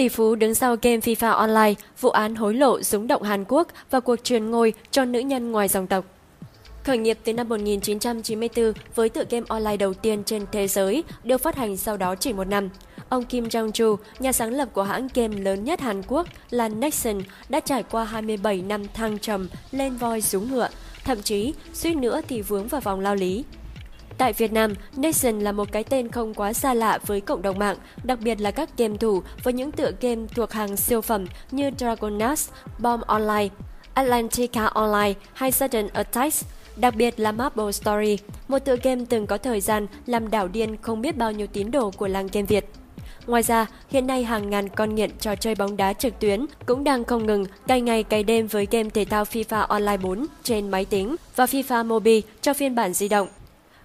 Tỷ phú đứng sau game FIFA Online, vụ án hối lộ rúng động Hàn Quốc và cuộc truyền ngôi cho nữ nhân ngoài dòng tộc. Khởi nghiệp từ năm 1994 với tựa game online đầu tiên trên thế giới, được phát hành sau đó chỉ một năm. Ông Kim Jong-ju, nhà sáng lập của hãng game lớn nhất Hàn Quốc là Nexon, đã trải qua 27 năm thăng trầm lên voi xuống ngựa, thậm chí suýt nữa thì vướng vào vòng lao lý. Tại Việt Nam, Nation là một cái tên không quá xa lạ với cộng đồng mạng, đặc biệt là các game thủ với những tựa game thuộc hàng siêu phẩm như Dragonlance, Bomb Online, Atlantica Online hay Sudden Attacks, đặc biệt là Marble Story, một tựa game từng có thời gian làm đảo điên không biết bao nhiêu tín đồ của làng game Việt. Ngoài ra, hiện nay hàng ngàn con nghiện trò chơi bóng đá trực tuyến cũng đang không ngừng cày ngày cày đêm với game thể thao FIFA Online 4 trên máy tính và FIFA Mobile cho phiên bản di động.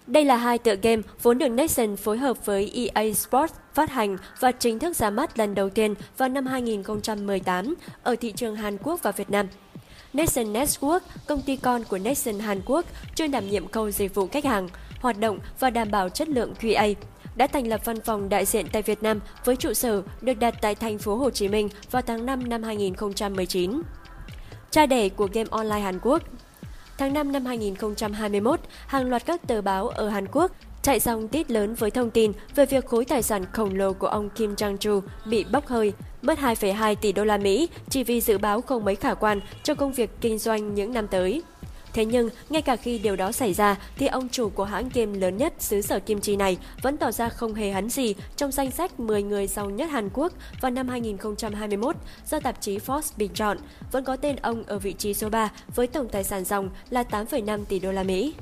Đây là hai tựa game vốn được Nexon phối hợp với EA Sports phát hành và chính thức ra mắt lần đầu tiên vào năm 2018 ở thị trường Hàn Quốc và Việt Nam. Nexon Network, công ty con của Nexon Hàn Quốc, chuyên đảm nhiệm câu dịch vụ khách hàng, hoạt động và đảm bảo chất lượng QA đã thành lập văn phòng đại diện tại Việt Nam với trụ sở được đặt tại thành phố Hồ Chí Minh vào tháng 5 năm 2019. Cha đẻ của game online Hàn Quốc Tháng 5 năm 2021, hàng loạt các tờ báo ở Hàn Quốc chạy dòng tít lớn với thông tin về việc khối tài sản khổng lồ của ông Kim Jong-ju bị bốc hơi, mất 2,2 tỷ đô la Mỹ chỉ vì dự báo không mấy khả quan cho công việc kinh doanh những năm tới. Thế nhưng, ngay cả khi điều đó xảy ra, thì ông chủ của hãng game lớn nhất xứ sở kim chi này vẫn tỏ ra không hề hắn gì trong danh sách 10 người giàu nhất Hàn Quốc vào năm 2021 do tạp chí Forbes bình chọn. Vẫn có tên ông ở vị trí số 3 với tổng tài sản dòng là 8,5 tỷ đô la Mỹ.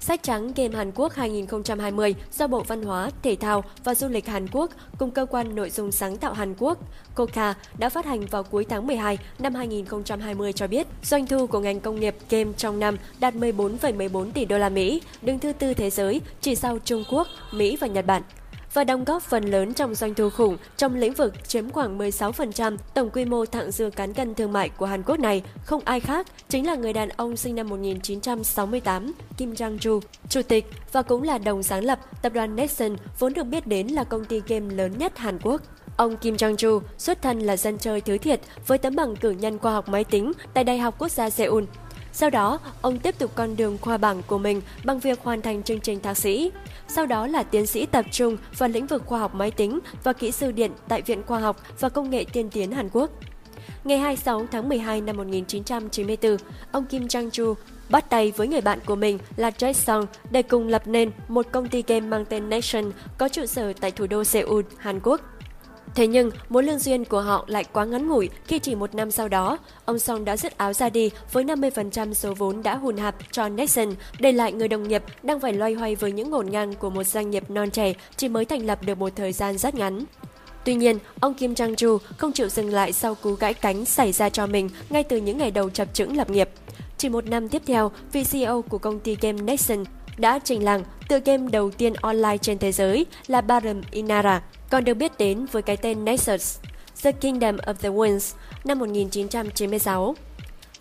Sách trắng Game Hàn Quốc 2020 do Bộ Văn hóa, Thể thao và Du lịch Hàn Quốc cùng cơ quan nội dung sáng tạo Hàn Quốc Coca đã phát hành vào cuối tháng 12 năm 2020 cho biết doanh thu của ngành công nghiệp game trong năm đạt 14,14 tỷ đô la Mỹ, đứng thứ tư thế giới chỉ sau Trung Quốc, Mỹ và Nhật Bản và đóng góp phần lớn trong doanh thu khủng trong lĩnh vực chiếm khoảng 16% tổng quy mô thặng dư cán cân thương mại của Hàn Quốc này, không ai khác chính là người đàn ông sinh năm 1968 Kim Jong-ju, chủ tịch và cũng là đồng sáng lập tập đoàn Nexon vốn được biết đến là công ty game lớn nhất Hàn Quốc. Ông Kim Jong-ju xuất thân là dân chơi thứ thiệt với tấm bằng cử nhân khoa học máy tính tại Đại học Quốc gia Seoul. Sau đó, ông tiếp tục con đường khoa bảng của mình bằng việc hoàn thành chương trình thạc sĩ. Sau đó là tiến sĩ tập trung vào lĩnh vực khoa học máy tính và kỹ sư điện tại Viện Khoa học và Công nghệ Tiên tiến Hàn Quốc. Ngày 26 tháng 12 năm 1994, ông Kim Jang-ju bắt tay với người bạn của mình là Jae Song để cùng lập nên một công ty game mang tên Nation có trụ sở tại thủ đô Seoul, Hàn Quốc. Thế nhưng, mối lương duyên của họ lại quá ngắn ngủi khi chỉ một năm sau đó, ông Song đã dứt áo ra đi với 50% số vốn đã hùn hạp cho Nexon, để lại người đồng nghiệp đang phải loay hoay với những ngổn ngang của một doanh nghiệp non trẻ chỉ mới thành lập được một thời gian rất ngắn. Tuy nhiên, ông Kim Jong-ju không chịu dừng lại sau cú gãy cánh xảy ra cho mình ngay từ những ngày đầu chập chững lập nghiệp. Chỉ một năm tiếp theo, vị CEO của công ty game Nexon đã trình làng tựa game đầu tiên online trên thế giới là Barum Inara, còn được biết đến với cái tên Nexus, The Kingdom of the Winds năm 1996.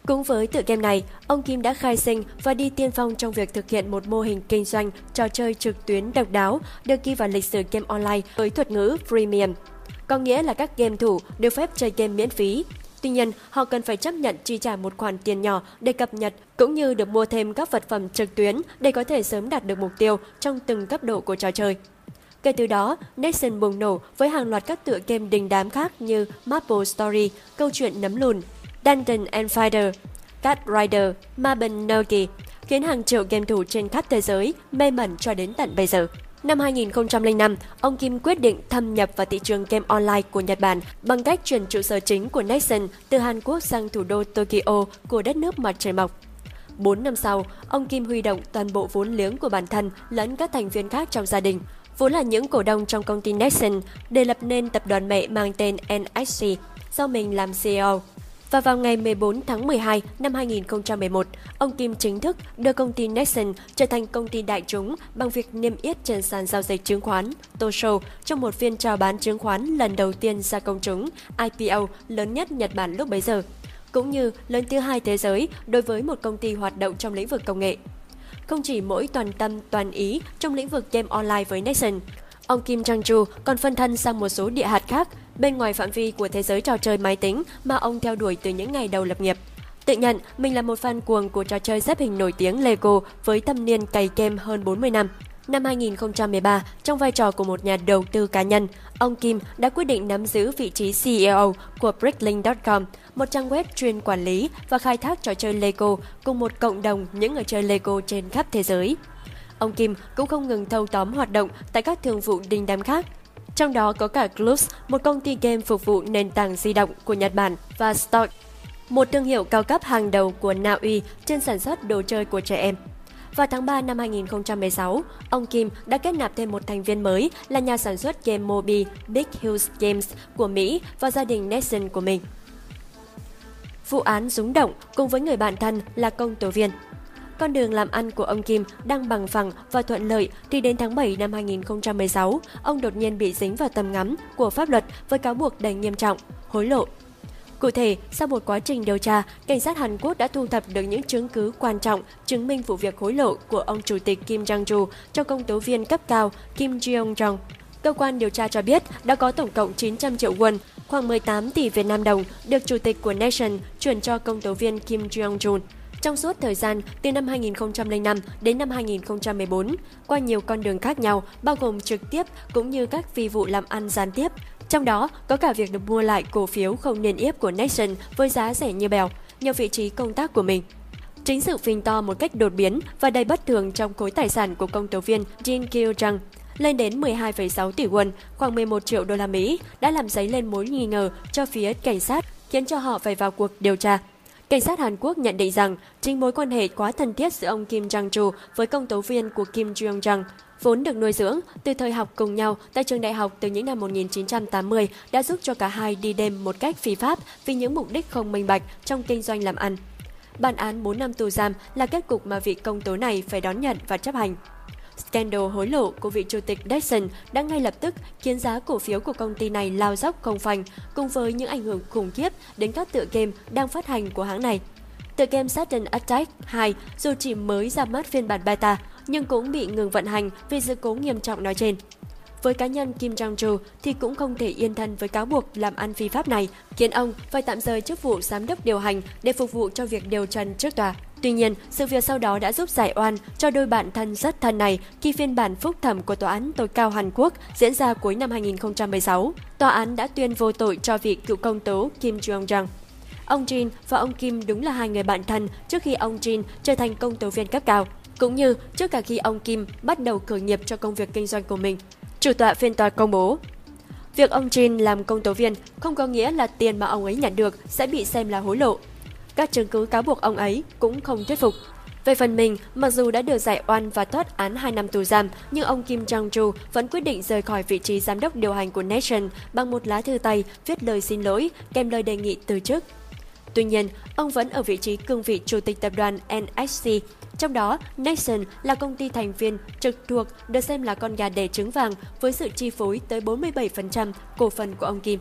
Cũng với tựa game này, ông Kim đã khai sinh và đi tiên phong trong việc thực hiện một mô hình kinh doanh trò chơi trực tuyến độc đáo được ghi vào lịch sử game online với thuật ngữ freemium. Có nghĩa là các game thủ được phép chơi game miễn phí. Tuy nhiên, họ cần phải chấp nhận chi trả một khoản tiền nhỏ để cập nhật cũng như được mua thêm các vật phẩm trực tuyến để có thể sớm đạt được mục tiêu trong từng cấp độ của trò chơi. Kể từ đó, Nexon bùng nổ với hàng loạt các tựa game đình đám khác như Maple Story, Câu chuyện nấm lùn, Dungeon and Fighter, Cat Rider, Marble Nogi, khiến hàng triệu game thủ trên khắp thế giới mê mẩn cho đến tận bây giờ. Năm 2005, ông Kim quyết định thâm nhập vào thị trường game online của Nhật Bản bằng cách chuyển trụ sở chính của Nexon từ Hàn Quốc sang thủ đô Tokyo của đất nước mặt trời mọc. 4 năm sau, ông Kim huy động toàn bộ vốn liếng của bản thân lẫn các thành viên khác trong gia đình, vốn là những cổ đông trong công ty Nexon để lập nên tập đoàn mẹ mang tên NXC do mình làm CEO. Và vào ngày 14 tháng 12 năm 2011, ông Kim chính thức đưa công ty Nexon trở thành công ty đại chúng bằng việc niêm yết trên sàn giao dịch chứng khoán Tosho trong một phiên chào bán chứng khoán lần đầu tiên ra công chúng IPO lớn nhất Nhật Bản lúc bấy giờ, cũng như lớn thứ hai thế giới đối với một công ty hoạt động trong lĩnh vực công nghệ. Không chỉ mỗi toàn tâm toàn ý trong lĩnh vực game online với Nexon, Ông Kim Jong-ju còn phân thân sang một số địa hạt khác bên ngoài phạm vi của thế giới trò chơi máy tính mà ông theo đuổi từ những ngày đầu lập nghiệp. Tự nhận mình là một fan cuồng của trò chơi xếp hình nổi tiếng Lego với thâm niên cày game hơn 40 năm. Năm 2013, trong vai trò của một nhà đầu tư cá nhân, ông Kim đã quyết định nắm giữ vị trí CEO của Bricklink.com, một trang web chuyên quản lý và khai thác trò chơi Lego cùng một cộng đồng những người chơi Lego trên khắp thế giới. Ông Kim cũng không ngừng thâu tóm hoạt động tại các thương vụ đình đám khác, trong đó có cả Clubs, một công ty game phục vụ nền tảng di động của Nhật Bản, và Stock, một thương hiệu cao cấp hàng đầu của Na Uy trên sản xuất đồ chơi của trẻ em. Vào tháng 3 năm 2016, ông Kim đã kết nạp thêm một thành viên mới là nhà sản xuất game Moby Big Hills Games của Mỹ và gia đình Nelson của mình. Vụ án rúng động cùng với người bạn thân là công tố viên. Con đường làm ăn của ông Kim đang bằng phẳng và thuận lợi thì đến tháng 7 năm 2016, ông đột nhiên bị dính vào tầm ngắm của pháp luật với cáo buộc đầy nghiêm trọng, hối lộ, Cụ thể, sau một quá trình điều tra, cảnh sát Hàn Quốc đã thu thập được những chứng cứ quan trọng chứng minh vụ việc hối lộ của ông chủ tịch Kim Jong-ju cho công tố viên cấp cao Kim Jeong-jong. Cơ quan điều tra cho biết đã có tổng cộng 900 triệu won, khoảng 18 tỷ Việt Nam đồng, được chủ tịch của Nation chuyển cho công tố viên Kim Jeong-jun. Trong suốt thời gian từ năm 2005 đến năm 2014, qua nhiều con đường khác nhau, bao gồm trực tiếp cũng như các phi vụ làm ăn gián tiếp, trong đó có cả việc được mua lại cổ phiếu không niêm yết của Nation với giá rẻ như bèo, nhờ vị trí công tác của mình. Chính sự phình to một cách đột biến và đầy bất thường trong khối tài sản của công tố viên Jin Kyo Jung lên đến 12,6 tỷ won, khoảng 11 triệu đô la Mỹ, đã làm dấy lên mối nghi ngờ cho phía cảnh sát, khiến cho họ phải vào cuộc điều tra. Cảnh sát Hàn Quốc nhận định rằng chính mối quan hệ quá thân thiết giữa ông Kim Jong-chu với công tố viên của Kim Jong-jung vốn được nuôi dưỡng từ thời học cùng nhau tại trường đại học từ những năm 1980 đã giúp cho cả hai đi đêm một cách phi pháp vì những mục đích không minh bạch trong kinh doanh làm ăn. Bản án 4 năm tù giam là kết cục mà vị công tố này phải đón nhận và chấp hành. Scandal hối lộ của vị chủ tịch Dyson đã ngay lập tức khiến giá cổ phiếu của công ty này lao dốc không phanh, cùng với những ảnh hưởng khủng khiếp đến các tựa game đang phát hành của hãng này. Tựa game Saturn Attack 2 dù chỉ mới ra mắt phiên bản beta, nhưng cũng bị ngừng vận hành vì sự cố nghiêm trọng nói trên. Với cá nhân Kim Jong-ju thì cũng không thể yên thân với cáo buộc làm ăn phi pháp này, khiến ông phải tạm rời chức vụ giám đốc điều hành để phục vụ cho việc điều trần trước tòa. Tuy nhiên, sự việc sau đó đã giúp giải oan cho đôi bạn thân rất thân này khi phiên bản phúc thẩm của Tòa án tối cao Hàn Quốc diễn ra cuối năm 2016. Tòa án đã tuyên vô tội cho vị cựu công tố Kim Jong-jung. Ông Jin và ông Kim đúng là hai người bạn thân trước khi ông Jin trở thành công tố viên cấp cao, cũng như trước cả khi ông Kim bắt đầu khởi nghiệp cho công việc kinh doanh của mình. Chủ tọa phiên tòa công bố, việc ông Jin làm công tố viên không có nghĩa là tiền mà ông ấy nhận được sẽ bị xem là hối lộ. Các chứng cứ cáo buộc ông ấy cũng không thuyết phục. Về phần mình, mặc dù đã được giải oan và thoát án 2 năm tù giam, nhưng ông Kim Jong-ju vẫn quyết định rời khỏi vị trí giám đốc điều hành của Nation bằng một lá thư tay viết lời xin lỗi kèm lời đề nghị từ chức. Tuy nhiên, ông vẫn ở vị trí cương vị chủ tịch tập đoàn NSC, trong đó Nation là công ty thành viên trực thuộc được xem là con gà đẻ trứng vàng với sự chi phối tới 47% cổ phần của ông Kim.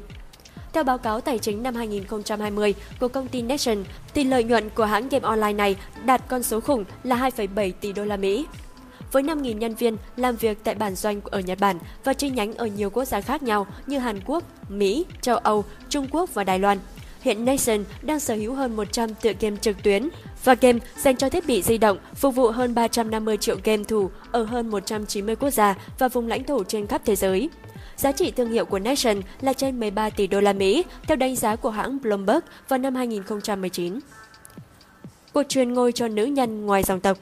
Theo báo cáo tài chính năm 2020 của công ty Nation, thì lợi nhuận của hãng game online này đạt con số khủng là 2,7 tỷ đô la Mỹ. Với 5.000 nhân viên làm việc tại bản doanh ở Nhật Bản và chi nhánh ở nhiều quốc gia khác nhau như Hàn Quốc, Mỹ, châu Âu, Trung Quốc và Đài Loan, hiện Nation đang sở hữu hơn 100 tựa game trực tuyến và game dành cho thiết bị di động, phục vụ hơn 350 triệu game thủ ở hơn 190 quốc gia và vùng lãnh thổ trên khắp thế giới. Giá trị thương hiệu của Nation là trên 13 tỷ đô la Mỹ, theo đánh giá của hãng Bloomberg vào năm 2019. Cuộc truyền ngôi cho nữ nhân ngoài dòng tộc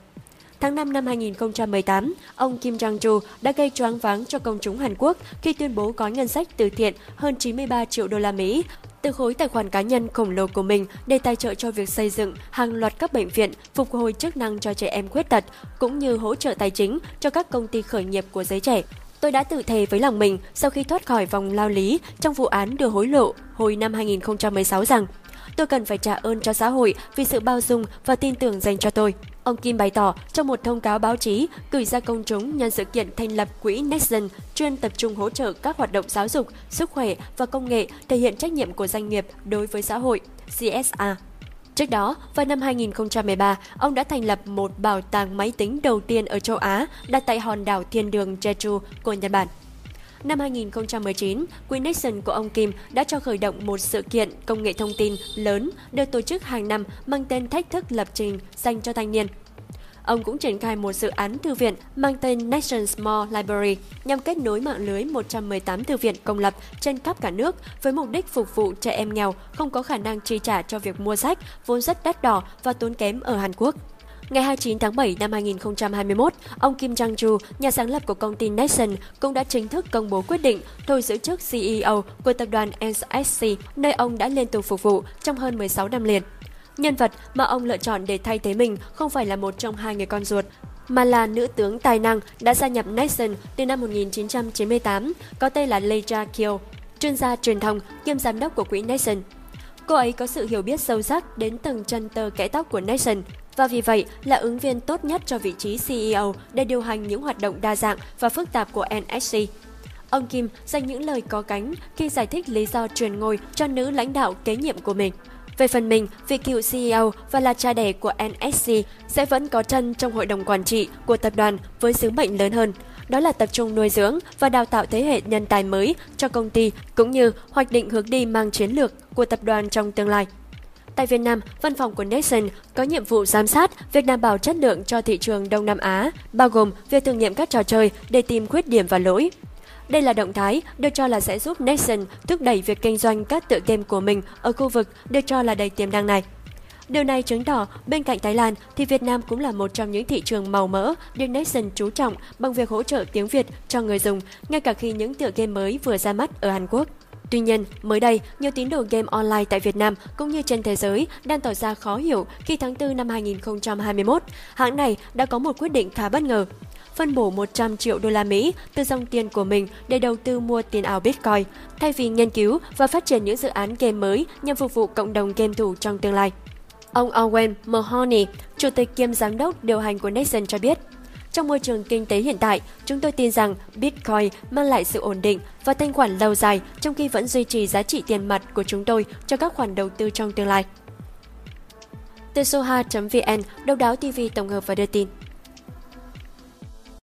Tháng 5 năm 2018, ông Kim Jong-ju đã gây choáng váng cho công chúng Hàn Quốc khi tuyên bố gói ngân sách từ thiện hơn 93 triệu đô la Mỹ từ khối tài khoản cá nhân khổng lồ của mình để tài trợ cho việc xây dựng hàng loạt các bệnh viện, phục hồi chức năng cho trẻ em khuyết tật, cũng như hỗ trợ tài chính cho các công ty khởi nghiệp của giới trẻ. Tôi đã tự thề với lòng mình sau khi thoát khỏi vòng lao lý trong vụ án đưa hối lộ hồi năm 2016 rằng tôi cần phải trả ơn cho xã hội vì sự bao dung và tin tưởng dành cho tôi. Ông Kim bày tỏ trong một thông cáo báo chí gửi ra công chúng nhân sự kiện thành lập quỹ Nexon chuyên tập trung hỗ trợ các hoạt động giáo dục, sức khỏe và công nghệ thể hiện trách nhiệm của doanh nghiệp đối với xã hội, CSA. Trước đó, vào năm 2013, ông đã thành lập một bảo tàng máy tính đầu tiên ở châu Á đặt tại hòn đảo thiên đường Jeju của Nhật Bản năm 2019, Queen Nation của ông Kim đã cho khởi động một sự kiện công nghệ thông tin lớn được tổ chức hàng năm mang tên Thách thức lập trình dành cho thanh niên. Ông cũng triển khai một dự án thư viện mang tên Nation Small Library nhằm kết nối mạng lưới 118 thư viện công lập trên khắp cả nước với mục đích phục vụ trẻ em nghèo không có khả năng chi trả cho việc mua sách vốn rất đắt đỏ và tốn kém ở Hàn Quốc. Ngày 29 tháng 7 năm 2021, ông Kim Jong-ju, nhà sáng lập của công ty Nation, cũng đã chính thức công bố quyết định thôi giữ chức CEO của tập đoàn NSC, nơi ông đã liên tục phục vụ trong hơn 16 năm liền. Nhân vật mà ông lựa chọn để thay thế mình không phải là một trong hai người con ruột, mà là nữ tướng tài năng đã gia nhập Nation từ năm 1998, có tên là Leja Kyo, chuyên gia truyền thông kiêm giám đốc của quỹ Nation. Cô ấy có sự hiểu biết sâu sắc đến từng chân tơ kẽ tóc của Nation và vì vậy là ứng viên tốt nhất cho vị trí CEO để điều hành những hoạt động đa dạng và phức tạp của NSC. Ông Kim dành những lời có cánh khi giải thích lý do truyền ngôi cho nữ lãnh đạo kế nhiệm của mình. Về phần mình, vị cựu CEO và là cha đẻ của NSC sẽ vẫn có chân trong hội đồng quản trị của tập đoàn với sứ mệnh lớn hơn. Đó là tập trung nuôi dưỡng và đào tạo thế hệ nhân tài mới cho công ty cũng như hoạch định hướng đi mang chiến lược của tập đoàn trong tương lai. Tại Việt Nam, văn phòng của Nation có nhiệm vụ giám sát việc đảm bảo chất lượng cho thị trường Đông Nam Á, bao gồm việc thử nghiệm các trò chơi để tìm khuyết điểm và lỗi. Đây là động thái được cho là sẽ giúp Nation thúc đẩy việc kinh doanh các tựa game của mình ở khu vực được cho là đầy tiềm năng này. Điều này chứng tỏ bên cạnh Thái Lan thì Việt Nam cũng là một trong những thị trường màu mỡ được Nation chú trọng bằng việc hỗ trợ tiếng Việt cho người dùng, ngay cả khi những tựa game mới vừa ra mắt ở Hàn Quốc. Tuy nhiên, mới đây, nhiều tín đồ game online tại Việt Nam cũng như trên thế giới đang tỏ ra khó hiểu khi tháng 4 năm 2021, hãng này đã có một quyết định khá bất ngờ phân bổ 100 triệu đô la Mỹ từ dòng tiền của mình để đầu tư mua tiền ảo Bitcoin, thay vì nghiên cứu và phát triển những dự án game mới nhằm phục vụ cộng đồng game thủ trong tương lai. Ông Owen Mahoney, chủ tịch kiêm giám đốc điều hành của Nexon cho biết, trong môi trường kinh tế hiện tại, chúng tôi tin rằng Bitcoin mang lại sự ổn định và thanh khoản lâu dài trong khi vẫn duy trì giá trị tiền mặt của chúng tôi cho các khoản đầu tư trong tương lai. Tsoha.vn Độc đáo TV tổng hợp và đưa tin.